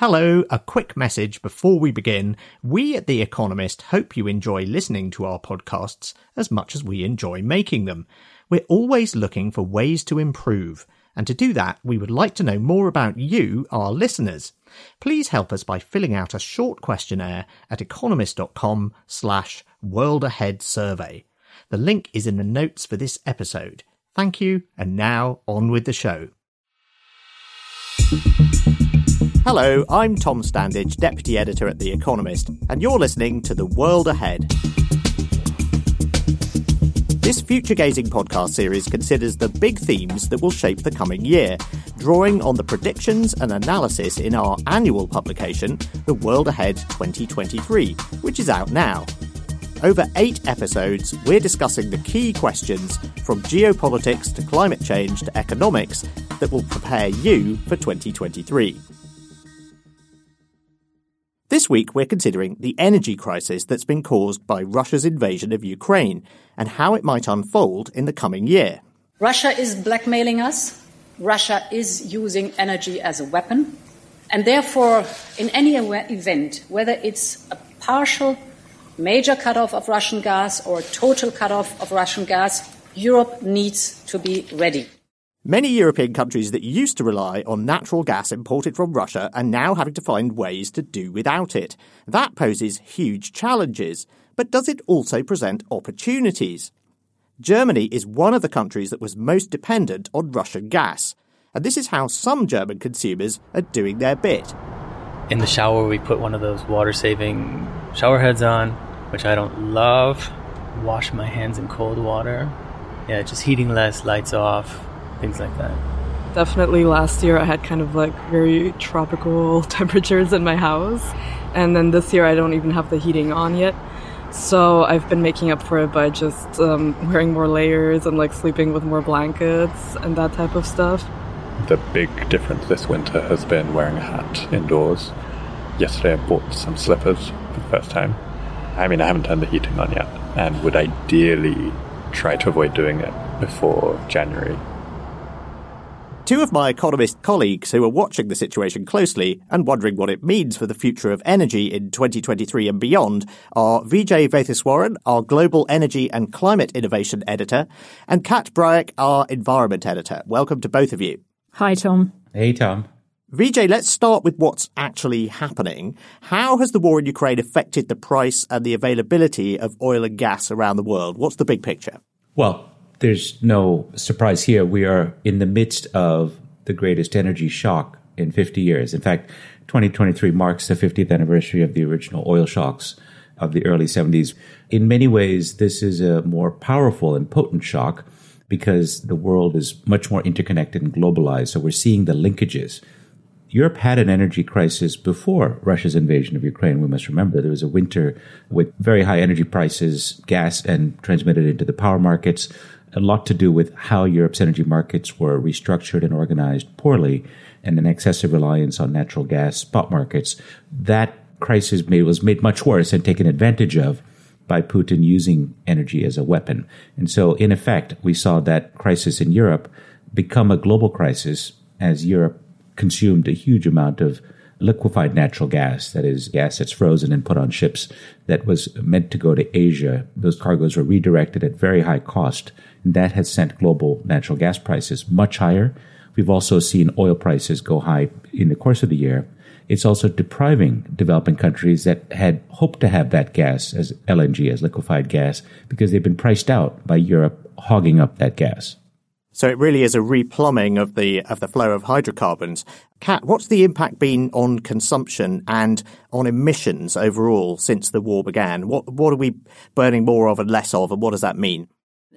Hello, a quick message before we begin. We at The Economist hope you enjoy listening to our podcasts as much as we enjoy making them. We're always looking for ways to improve, and to do that, we would like to know more about you, our listeners. Please help us by filling out a short questionnaire at economist.com slash world ahead survey. The link is in the notes for this episode. Thank you, and now on with the show. Hello, I'm Tom Standage, Deputy Editor at The Economist, and you're listening to The World Ahead. This future gazing podcast series considers the big themes that will shape the coming year, drawing on the predictions and analysis in our annual publication, The World Ahead 2023, which is out now. Over eight episodes, we're discussing the key questions from geopolitics to climate change to economics that will prepare you for 2023. Week, we're considering the energy crisis that's been caused by Russia's invasion of Ukraine and how it might unfold in the coming year. Russia is blackmailing us. Russia is using energy as a weapon. And therefore, in any event, whether it's a partial major cutoff of Russian gas or a total cutoff of Russian gas, Europe needs to be ready. Many European countries that used to rely on natural gas imported from Russia are now having to find ways to do without it. That poses huge challenges, but does it also present opportunities? Germany is one of the countries that was most dependent on Russian gas, and this is how some German consumers are doing their bit. In the shower, we put one of those water saving shower heads on, which I don't love. Wash my hands in cold water. Yeah, just heating less, lights off, things like that. Definitely last year I had kind of like very tropical temperatures in my house. And then this year I don't even have the heating on yet. So I've been making up for it by just um, wearing more layers and like sleeping with more blankets and that type of stuff. The big difference this winter has been wearing a hat indoors. Yesterday I bought some slippers for the first time. I mean, I haven't turned the heating on yet and would ideally try to avoid doing it before January Two of my economist colleagues who are watching the situation closely and wondering what it means for the future of energy in 2023 and beyond are Vijay Vaitheeswaran, our Global Energy and Climate Innovation Editor, and Kat Brahic, our Environment Editor. Welcome to both of you. Hi, Tom. Hey, Tom. Vijay, let's start with what's actually happening. How has the war in Ukraine affected the price and the availability of oil and gas around the world? What's the big picture? Well, there's no surprise here. We are in the midst of the greatest energy shock in 50 years. In fact, 2023 marks the 50th anniversary of the original oil shocks of the early 70s. In many ways, this is a more powerful and potent shock because the world is much more interconnected and globalized. So we're seeing the linkages. Europe had an energy crisis before Russia's invasion of Ukraine. We must remember there was a winter with very high energy prices, gas, and transmitted into the power markets a lot to do with how Europe's energy markets were restructured and organized poorly and an excessive reliance on natural gas spot markets. That crisis made, was made much worse and taken advantage of by Putin using energy as a weapon. And so, in effect, we saw that crisis in Europe become a global crisis as Europe consumed a huge amount of liquefied natural gas, that is, gas that's frozen and put on ships that was meant to go to Asia. Those cargoes were redirected at very high cost and that has sent global natural gas prices much higher. We've also seen oil prices go high in the course of the year. It's also depriving developing countries that had hoped to have that gas as LNG, as liquefied gas, because they've been priced out by Europe hogging up that gas. So it really is a replumbing of the of the flow of hydrocarbons. Kat, what's the impact been on consumption and on emissions overall since the war began? What what are we burning more of and less of, and what does that mean?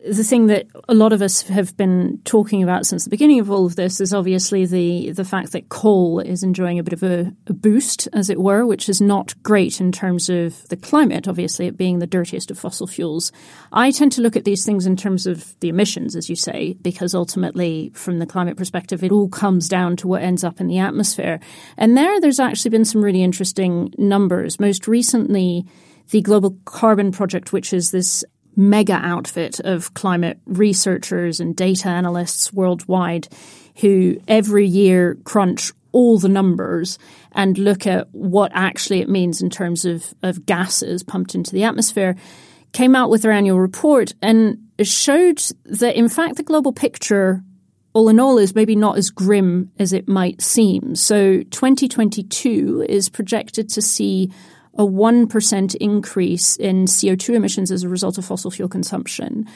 The thing that a lot of us have been talking about since the beginning of all of this is obviously the the fact that coal is enjoying a bit of a, a, boost, as it were, which is not great in terms of the climate. Obviously, it being the dirtiest of fossil fuels. I tend to look at these things in terms of the emissions, as you say, because ultimately, from the climate perspective, it all comes down to what ends up in the atmosphere. And there, there's actually been some really interesting numbers. Most recently the Global Carbon Project, which is this mega outfit of climate researchers and data analysts worldwide who every year crunch all the numbers and look at what actually it means in terms of, of gases pumped into the atmosphere, came out with their annual report and showed that, in fact, the global picture all in all is maybe not as grim as it might seem. So 2022 is projected to see a 1% increase in CO2 emissions as a result of fossil fuel consumption.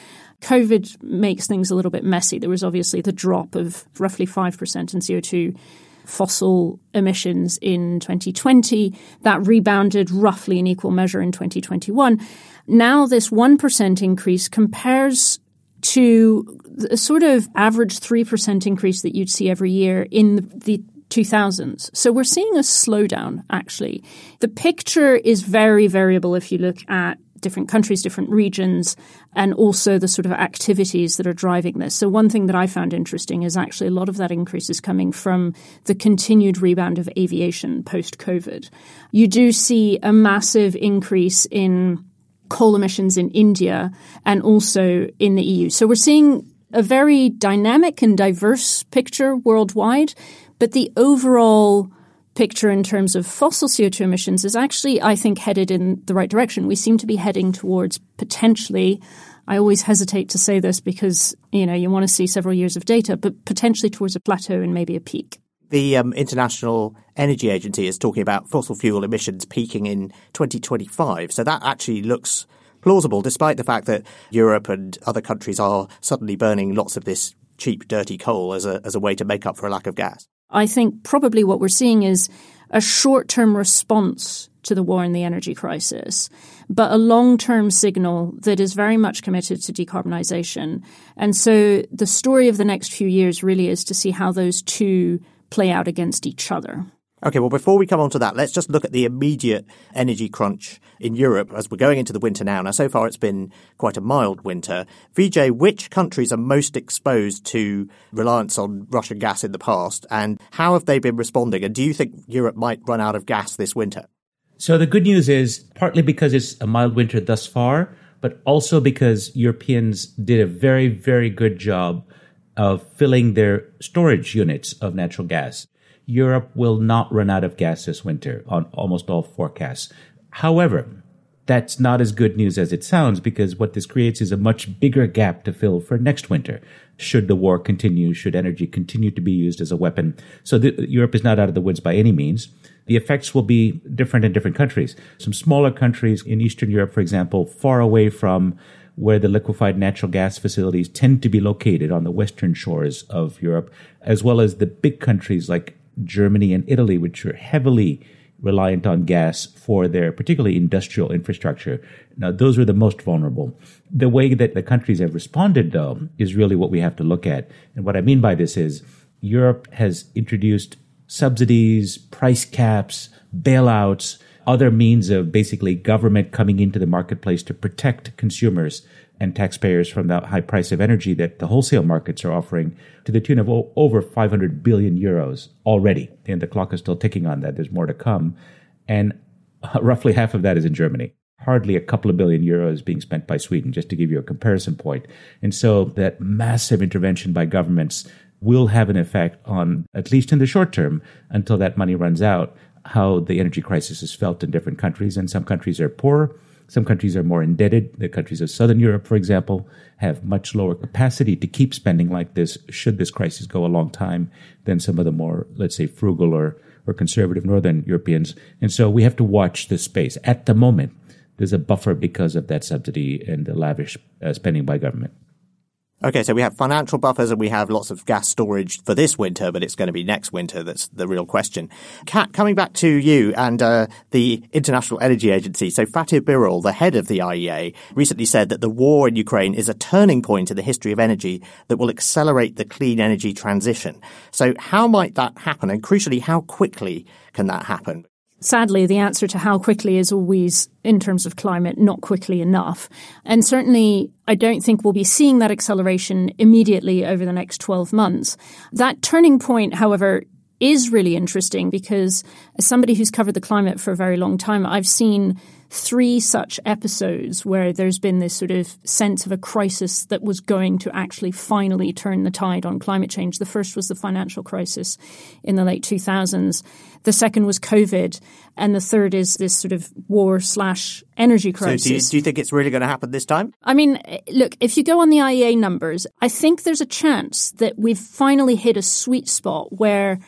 COVID makes things a little bit messy. There was obviously the drop of roughly 5% in CO2 fossil emissions in 2020. That rebounded roughly in equal measure in 2021. Now, this 1% increase compares to a sort of average 3% increase that you'd see every year in the 2000s. So we're seeing a slowdown, actually. The picture is very variable if you look at different countries, different regions, and also the sort of activities that are driving this. So one thing that I found interesting is actually a lot of that increase is coming from the continued rebound of aviation post COVID. You do see a massive increase in coal emissions in India and also in the EU. So we're seeing a very dynamic and diverse picture worldwide, but the overall picture in terms of fossil CO2 emissions is actually, I think, headed in the right direction. We seem to be heading towards potentially, I always hesitate to say this because, you know, you want to see several years of data, but potentially towards a plateau and maybe a peak. The um, International Energy Agency is talking about fossil fuel emissions peaking in 2025. So that actually looks plausible, despite the fact that Europe and other countries are suddenly burning lots of this cheap, dirty coal as a, as a way to make up for a lack of gas. I think probably what we're seeing is a short term response to the war and the energy crisis, but a long term signal that is very much committed to decarbonisation. And so the story of the next few years really is to see how those two play out against each other. Okay, well, before we come on to that, let's just look at the immediate energy crunch in Europe as we're going into the winter now. Now, so far it's been quite a mild winter. Vijay, which countries are most exposed to reliance on Russian gas in the past, and how have they been responding? And do you think Europe might run out of gas this winter? So the good news is partly because it's a mild winter thus far, but also because Europeans did a very, very good job of filling their storage units of natural gas. Europe will not run out of gas this winter on almost all forecasts. However, that's not as good news as it sounds because what this creates is a much bigger gap to fill for next winter. Should the war continue, should energy continue to be used as a weapon. So the, Europe is not out of the woods by any means. The effects will be different in different countries. Some smaller countries in Eastern Europe, for example, far away from where the liquefied natural gas facilities tend to be located on the western shores of Europe, as well as the big countries like Germany and Italy, which are heavily reliant on gas for their particularly industrial infrastructure. Now, those are the most vulnerable. The way that the countries have responded, though, is really what we have to look at. And what I mean by this is Europe has introduced subsidies, price caps, bailouts, other means of basically government coming into the marketplace to protect consumers and taxpayers from the high price of energy that the wholesale markets are offering to the tune of over 500 billion euros already. And the clock is still ticking on that. There's more to come. And uh, roughly half of that is in Germany. Hardly a couple of billion euros being spent by Sweden, just to give you a comparison point. And so that massive intervention by governments will have an effect on, at least in the short term, until that money runs out, how the energy crisis is felt in different countries. And some countries are poorer some countries are more indebted. The countries of Southern Europe, for example, have much lower capacity to keep spending like this should this crisis go a long time than some of the more, let's say, frugal or, or conservative Northern Europeans. And so we have to watch this space. At the moment, there's a buffer because of that subsidy and the lavish uh, spending by government. Okay, so we have financial buffers and we have lots of gas storage for this winter, but it's going to be next winter that's the real question. Kat, coming back to you and uh, the International Energy Agency. So Fatih Birol, the head of the IEA, recently said that the war in Ukraine is a turning point in the history of energy that will accelerate the clean energy transition. So how might that happen? And crucially, how quickly can that happen? Sadly, the answer to how quickly is always, in terms of climate, not quickly enough. And certainly, I don't think we'll be seeing that acceleration immediately over the next 12 months. That turning point, however, is really interesting because as somebody who's covered the climate for a very long time, I've seen three such episodes where there's been this sort of sense of a crisis that was going to actually finally turn the tide on climate change. The first was the financial crisis in the late 2000s. The second was COVID. And the third is this sort of war slash energy crisis. So do you, do you think it's really going to happen this time? I mean, look, if you go on the IEA numbers, I think there's a chance that we've finally hit a sweet spot where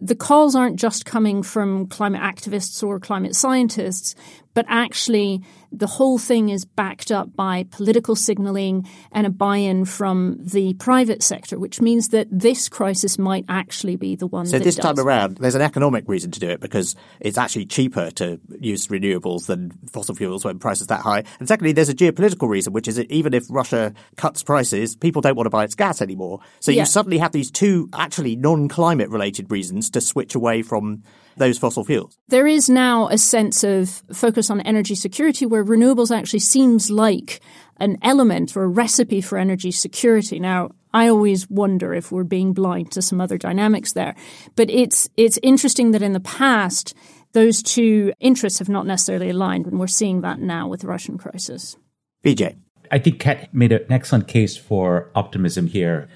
the calls aren't just coming from climate activists or climate scientists, but actually the whole thing is backed up by political signaling and a buy-in from the private sector, which means that this crisis might actually be the one. So this does. time around, there's an economic reason to do it because it's actually cheaper to use renewables than fossil fuels when prices that high. And secondly, there's a geopolitical reason, which is that even if Russia cuts prices, people don't want to buy its gas anymore. So Yeah. you suddenly have these two actually non-climate related reasons to switch away from those fossil fuels. There is now a sense of focus on energy security where renewables actually seems like an element or a recipe for energy security. Now, I always wonder if we're being blind to some other dynamics there. But it's it's interesting that in the past those two interests have not necessarily aligned and we're seeing that now with the Russian crisis. Vijay. I think Kat made an excellent case for optimism here.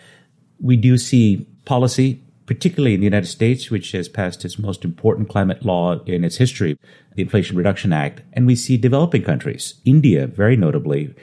We do see policy, particularly in the United States, which has passed its most important climate law in its history, the Inflation Reduction Act. And we see developing countries, India, very notably,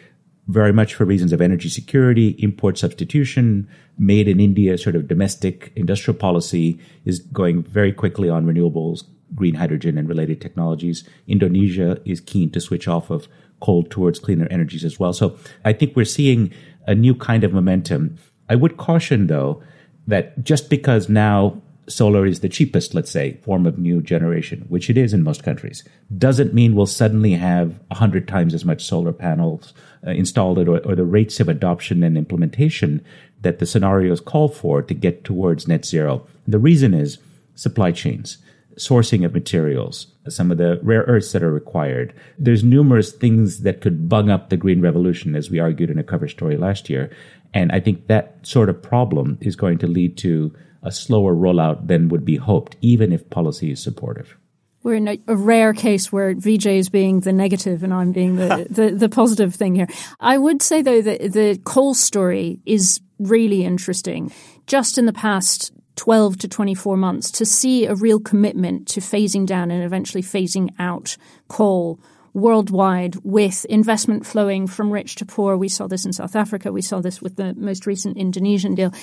very much for reasons of energy security, import substitution, made in India sort of domestic industrial policy is going very quickly on renewables, green hydrogen, and related technologies. Indonesia is keen to switch off of coal towards cleaner energies as well. So I think we're seeing a new kind of momentum. I would caution, though, that just because now solar is the cheapest, let's say, form of new generation, which it is in most countries, doesn't mean we'll suddenly have 100 times as much solar panels uh, installed or, or the rates of adoption and implementation that the scenarios call for to get towards net zero. The reason is supply chains, sourcing of materials, some of the rare earths that are required. There's numerous things that could bung up the green revolution, as we argued in a cover story last year. And I think that sort of problem is going to lead to a slower rollout than would be hoped, even if policy is supportive. We're in a, a rare case where Vijay is being the negative and I'm being the, the, the positive thing here. I would say though that the coal story is really interesting. Just in the past 12 to 24 months to see a real commitment to phasing down and eventually phasing out coal worldwide with investment flowing from rich to poor. We saw this in South Africa. We saw this with the most recent Indonesian deal.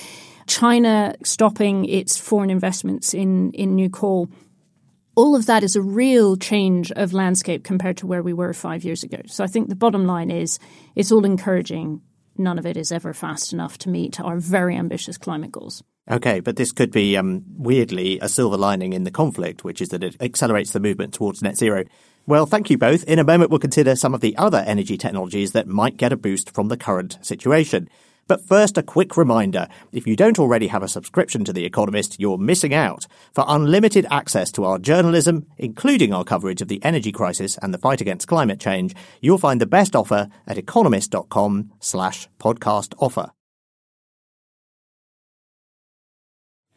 China stopping its foreign investments in, in new coal. All of that is a real change of landscape compared to where we were five years ago. So I think the bottom line is it's all encouraging. None of it is ever fast enough to meet our very ambitious climate goals. Okay, but this could be um, weirdly a silver lining in the conflict, which is that it accelerates the movement towards net zero. Well, thank you both. In a moment, we'll consider some of the other energy technologies that might get a boost from the current situation. But first, a quick reminder. If you don't already have a subscription to The Economist, you're missing out. For unlimited access to our journalism, including our coverage of the energy crisis and the fight against climate change, you'll find the best offer at economist.com slash podcast offer.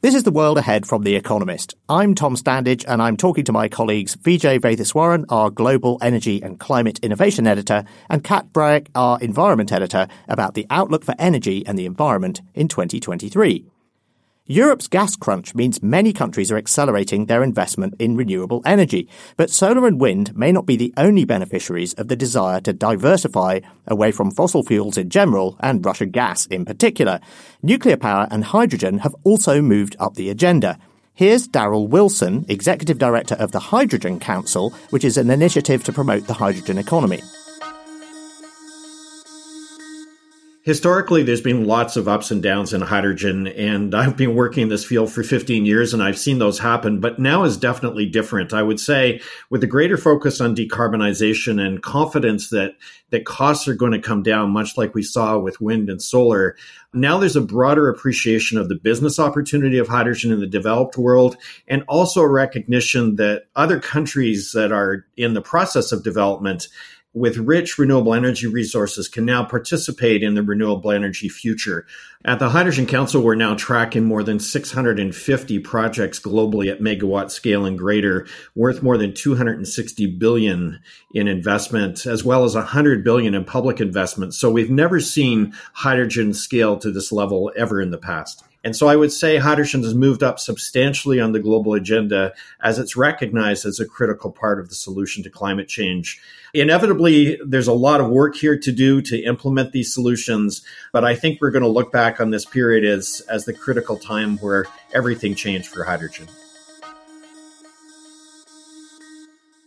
This is the world ahead from The Economist. I'm Tom Standage, and I'm talking to my colleagues Vijay Vaitheeswaran, our Global Energy and Climate Innovation Editor, and Kat Brahic, our Environment Editor, about the outlook for energy and the environment in 2023. Europe's gas crunch means many countries are accelerating their investment in renewable energy, but solar and wind may not be the only beneficiaries of the desire to diversify away from fossil fuels in general and Russian gas in particular. Nuclear power and hydrogen have also moved up the agenda. Here's Daryl Wilson, Executive Director of the Hydrogen Council, which is an initiative to promote the hydrogen economy. Historically, there's been lots of ups and downs in hydrogen, and I've been working in this field for 15 years and I've seen those happen, but now is definitely different. I would say with a greater focus on decarbonization and confidence that, that costs are going to come down, much like we saw with wind and solar, now there's a broader appreciation of the business opportunity of hydrogen in the developed world and also a recognition that other countries that are in the process of development with rich renewable energy resources can now participate in the renewable energy future. At the Hydrogen Council, we're now tracking more than 650 projects globally at megawatt scale and greater, worth more than 260 billion in investment, as well as 100 billion in public investment. So we've never seen hydrogen scale to this level ever in the past. And so I would say hydrogen has moved up substantially on the global agenda as it's recognized as a critical part of the solution to climate change. Inevitably, there's a lot of work here to do to implement these solutions, but I think we're going to look back on this period as, as the critical time where everything changed for hydrogen.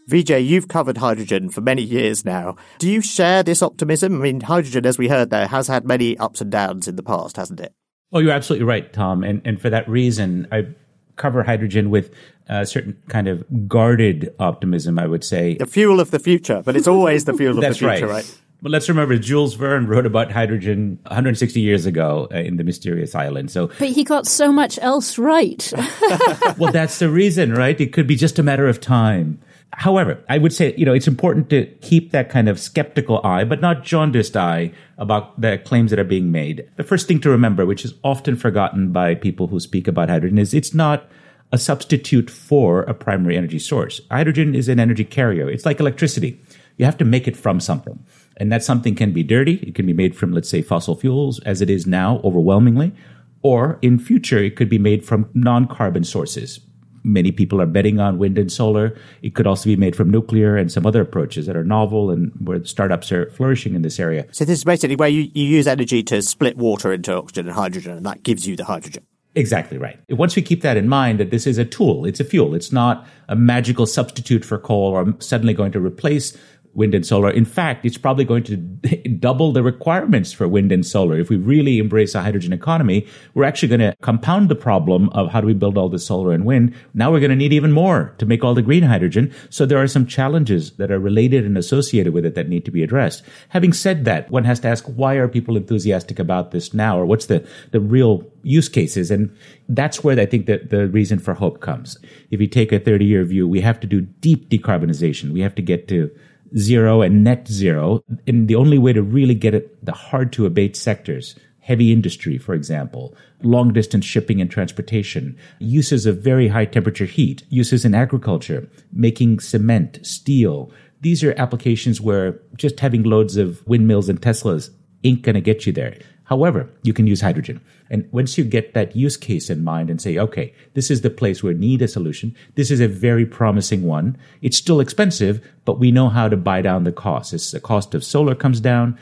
Vijay, you've covered hydrogen for many years now. Do you share this optimism? I mean, hydrogen, as we heard there, has had many ups and downs in the past, hasn't it? Oh, you're absolutely right, Tom. And and for that reason, I cover hydrogen with a certain kind of guarded optimism, I would say. The fuel of the future, but it's always the fuel of the future, right? right? But let's remember, Jules Verne wrote about hydrogen 160 years ago uh, in the mysterious island. So, but he got so much else right. well, that's the reason, right? It could be just a matter of time. However, I would say, you know, it's important to keep that kind of skeptical eye, but not jaundiced eye about the claims that are being made. The first thing to remember, which is often forgotten by people who speak about hydrogen, is it's not a substitute for a primary energy source. Hydrogen is an energy carrier. It's like electricity. You have to make it from something. And that something can be dirty. It can be made from, let's say, fossil fuels, as it is now overwhelmingly. Or in future, it could be made from non-carbon sources, many people are betting on wind and solar. It could also be made from nuclear and some other approaches that are novel and where startups are flourishing in this area. So this is basically where you, you use energy to split water into oxygen and hydrogen, and that gives you the hydrogen. Exactly right. Once we keep that in mind, that this is a tool, it's a fuel. It's not a magical substitute for coal or suddenly going to replace wind and solar. In fact, it's probably going to double the requirements for wind and solar. If we really embrace a hydrogen economy, we're actually going to compound the problem of how do we build all the solar and wind. Now we're going to need even more to make all the green hydrogen. So there are some challenges that are related and associated with it that need to be addressed. Having said that, one has to ask, why are people enthusiastic about this now? Or what's the, the real use cases? And that's where I think that the reason for hope comes. If you take a 30 year view, we have to do deep decarbonization. We have to get to zero and net zero. And the only way to really get at the hard to abate sectors, heavy industry, for example, long distance shipping and transportation, uses of very high temperature heat, uses in agriculture, making cement, steel. These are applications where just having loads of windmills and Teslas ain't going to get you there. However, you can use hydrogen. And once you get that use case in mind and say, okay, this is the place where we need a solution. This is a very promising one. It's still expensive, but we know how to buy down the cost. As the cost of solar comes down,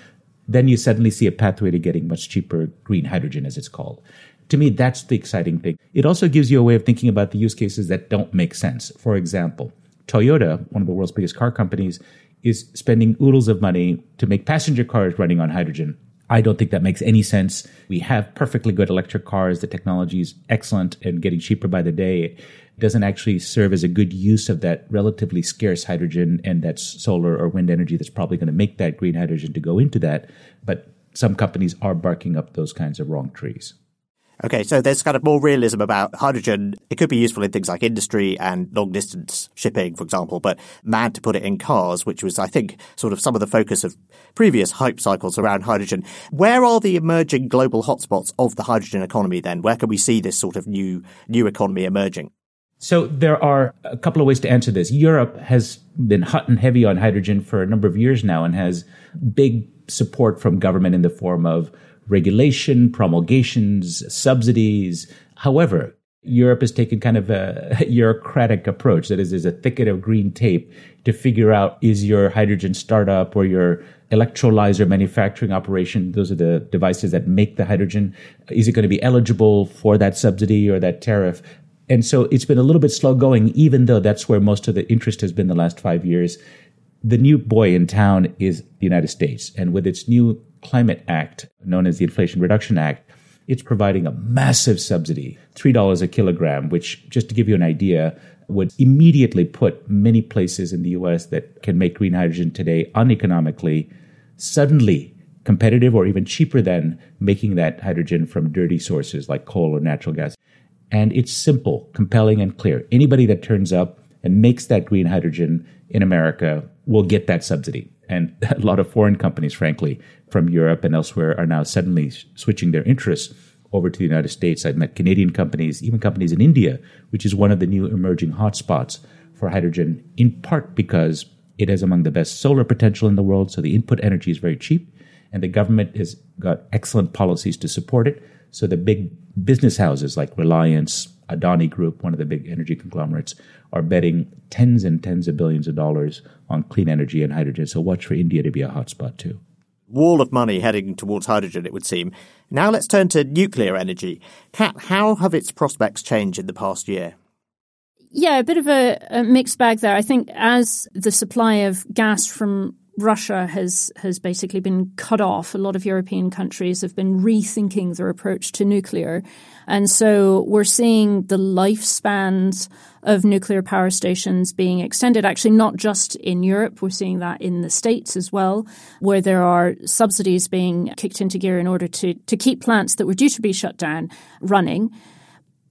then you suddenly see a pathway to getting much cheaper green hydrogen, as it's called. To me, that's the exciting thing. It also gives you a way of thinking about the use cases that don't make sense. For example, Toyota, one of the world's biggest car companies, is spending oodles of money to make passenger cars running on hydrogen I don't think that makes any sense. We have perfectly good electric cars. The technology is excellent and getting cheaper by the day. It doesn't actually serve as a good use of that relatively scarce hydrogen and that solar or wind energy that's probably going to make that green hydrogen to go into that. But some companies are barking up those kinds of wrong trees. Okay, so there's kind of more realism about hydrogen. It could be useful in things like industry and long distance shipping, for example, but mad to put it in cars, which was, I think, sort of some of the focus of previous hype cycles around hydrogen. Where are the emerging global hotspots of the hydrogen economy then? Where can we see this sort of new, new economy emerging? So there are a couple of ways to answer this. Europe has been hot and heavy on hydrogen for a number of years now and has big support from government in the form of regulation, promulgations, subsidies. However, Europe has taken kind of a bureaucratic approach. That is, there's a thicket of green tape to figure out is your hydrogen startup or your electrolyzer manufacturing operation, those are the devices that make the hydrogen, is it going to be eligible for that subsidy or that tariff? And so it's been a little bit slow going, even though that's where most of the interest has been the last five years. The new boy in town is the United States. And with its new Climate Act, known as the Inflation Reduction Act, it's providing a massive subsidy, $3 a kilogram, which, just to give you an idea, would immediately put many places in the US that can make green hydrogen today uneconomically, suddenly competitive or even cheaper than making that hydrogen from dirty sources like coal or natural gas. And it's simple, compelling, and clear. Anybody that turns up and makes that green hydrogen in America will get that subsidy And a lot of foreign companies, frankly, from Europe and elsewhere are now suddenly switching their interests over to the United States. I've met Canadian companies, even companies in India, which is one of the new emerging hotspots for hydrogen, in part because it has among the best solar potential in the world. So the input energy is very cheap, and the government has got excellent policies to support it. So the big business houses like Reliance, Adani Group, one of the big energy conglomerates, are betting tens and tens of billions of dollars on clean energy and hydrogen. So watch for India to be a hotspot too. Wall of money heading towards hydrogen, it would seem. Now let's turn to nuclear energy. Kat, how have its prospects changed in the past year? Yeah, a bit of a, a, mixed bag there. I think as the supply of gas from Russia has has basically been cut off. A lot of European countries have been rethinking their approach to nuclear. And so we're seeing the lifespans of nuclear power stations being extended, actually not just in Europe, we're seeing that in the States as well, where there are subsidies being kicked into gear in order to, to keep plants that were due to be shut down running.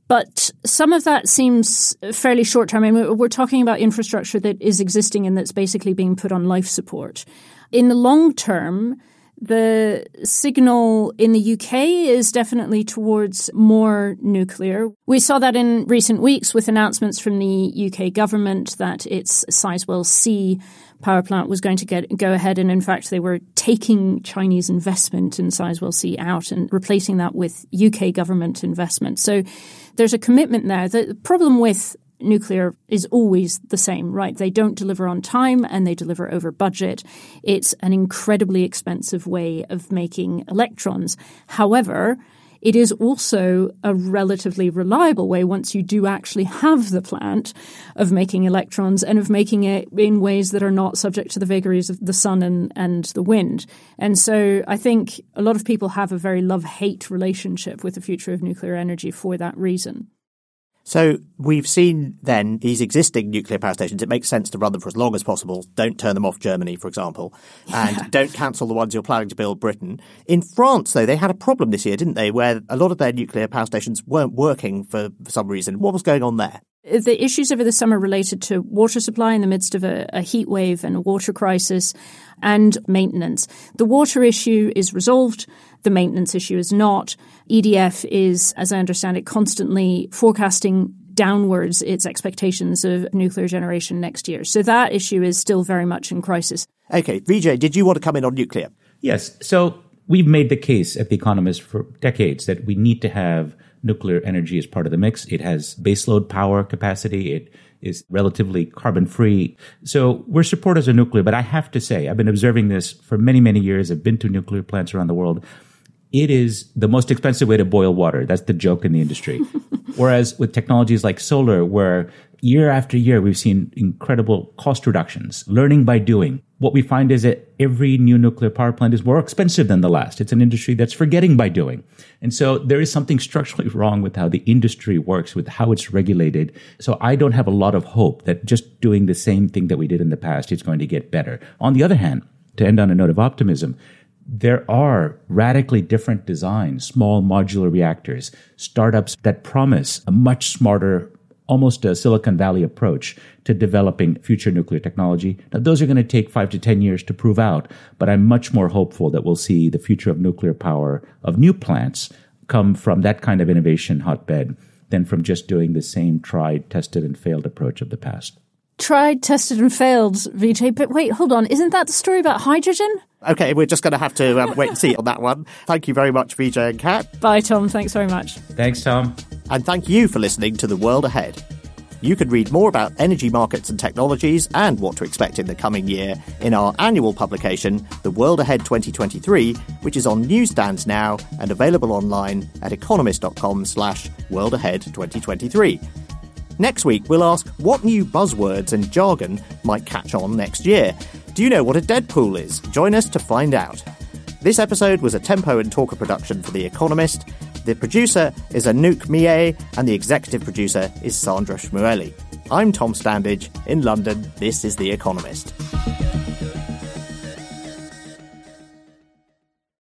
But some of that seems fairly short term. I mean, we're talking about infrastructure that is existing and that's basically being put on life support. In the long term, the signal in the UK is definitely towards more nuclear. We saw that in recent weeks with announcements from the UK government that its Sizewell C power plant was going to get go ahead, and in fact, they were taking Chinese investment in Sizewell C out and replacing that with UK government investment. So there's a commitment there. The problem with nuclear is always the same, right? They don't deliver on time and they deliver over budget. It's an incredibly expensive way of making electrons. However, it is also a relatively reliable way once you do actually have the plant of making electrons and of making it in ways that are not subject to the vagaries of the sun and, and the wind. And so I think a lot of people have a very love hate relationship with the future of nuclear energy for that reason. So we've seen then these existing nuclear power stations. It makes sense to run them for as long as possible. Don't turn them off Germany, for example, and yeah. don't cancel the ones you're planning to build Britain. In France, though, they had a problem this year, didn't they, where a lot of their nuclear power stations weren't working for, for some reason. What was going on there? The issues over the summer related to water supply in the midst of a, a heat wave and a water crisis and maintenance. The water issue is resolved. The maintenance issue is not. EDF is, as I understand it, constantly forecasting downwards its expectations of nuclear generation next year. So that issue is still very much in crisis. Okay, Vijay, did you want to come in on nuclear? Yes. So we've made the case at The Economist for decades that we need to have nuclear energy as part of the mix. It has baseload power capacity. It is relatively carbon free. So we're supporters of nuclear, but I have to say, I've been observing this for many, many years. I've been to nuclear plants around the world it is the most expensive way to boil water. That's the joke in the industry. Whereas with technologies like solar, where year after year we've seen incredible cost reductions, learning by doing, what we find is that every new nuclear power plant is more expensive than the last. It's an industry that's forgetting by doing. And so there is something structurally wrong with how the industry works, with how it's regulated. So I don't have a lot of hope that just doing the same thing that we did in the past is going to get better. On the other hand, to end on a note of optimism, there are radically different designs, small modular reactors, startups that promise a much smarter, almost a Silicon Valley approach to developing future nuclear technology. Now, those are going to take five to 10 years to prove out, but I'm much more hopeful that we'll see the future of nuclear power of new plants come from that kind of innovation hotbed than from just doing the same tried, tested, and failed approach of the past tried, tested, and failed, Vijay. But wait, hold on. Isn't that the story about hydrogen? Okay, we're just going to have to um, wait and see on that one. Thank you very much, Vijay and Kat. Bye, Tom. Thanks very much. Thanks, Tom. And thank you for listening to The World Ahead. You can read more about energy markets and technologies and what to expect in the coming year in our annual publication, The World Ahead 2023, which is on newsstands now and available online at economist.com slash world ahead 2023. Next week, we'll ask what new buzzwords and jargon might catch on next year. Do you know what a Deadpool is? Join us to find out. This episode was a Tempo and Talker production for The Economist. The producer is Anouk Mie, and the executive producer is Sandra Schmueli. I'm Tom Standage in London. This is The Economist.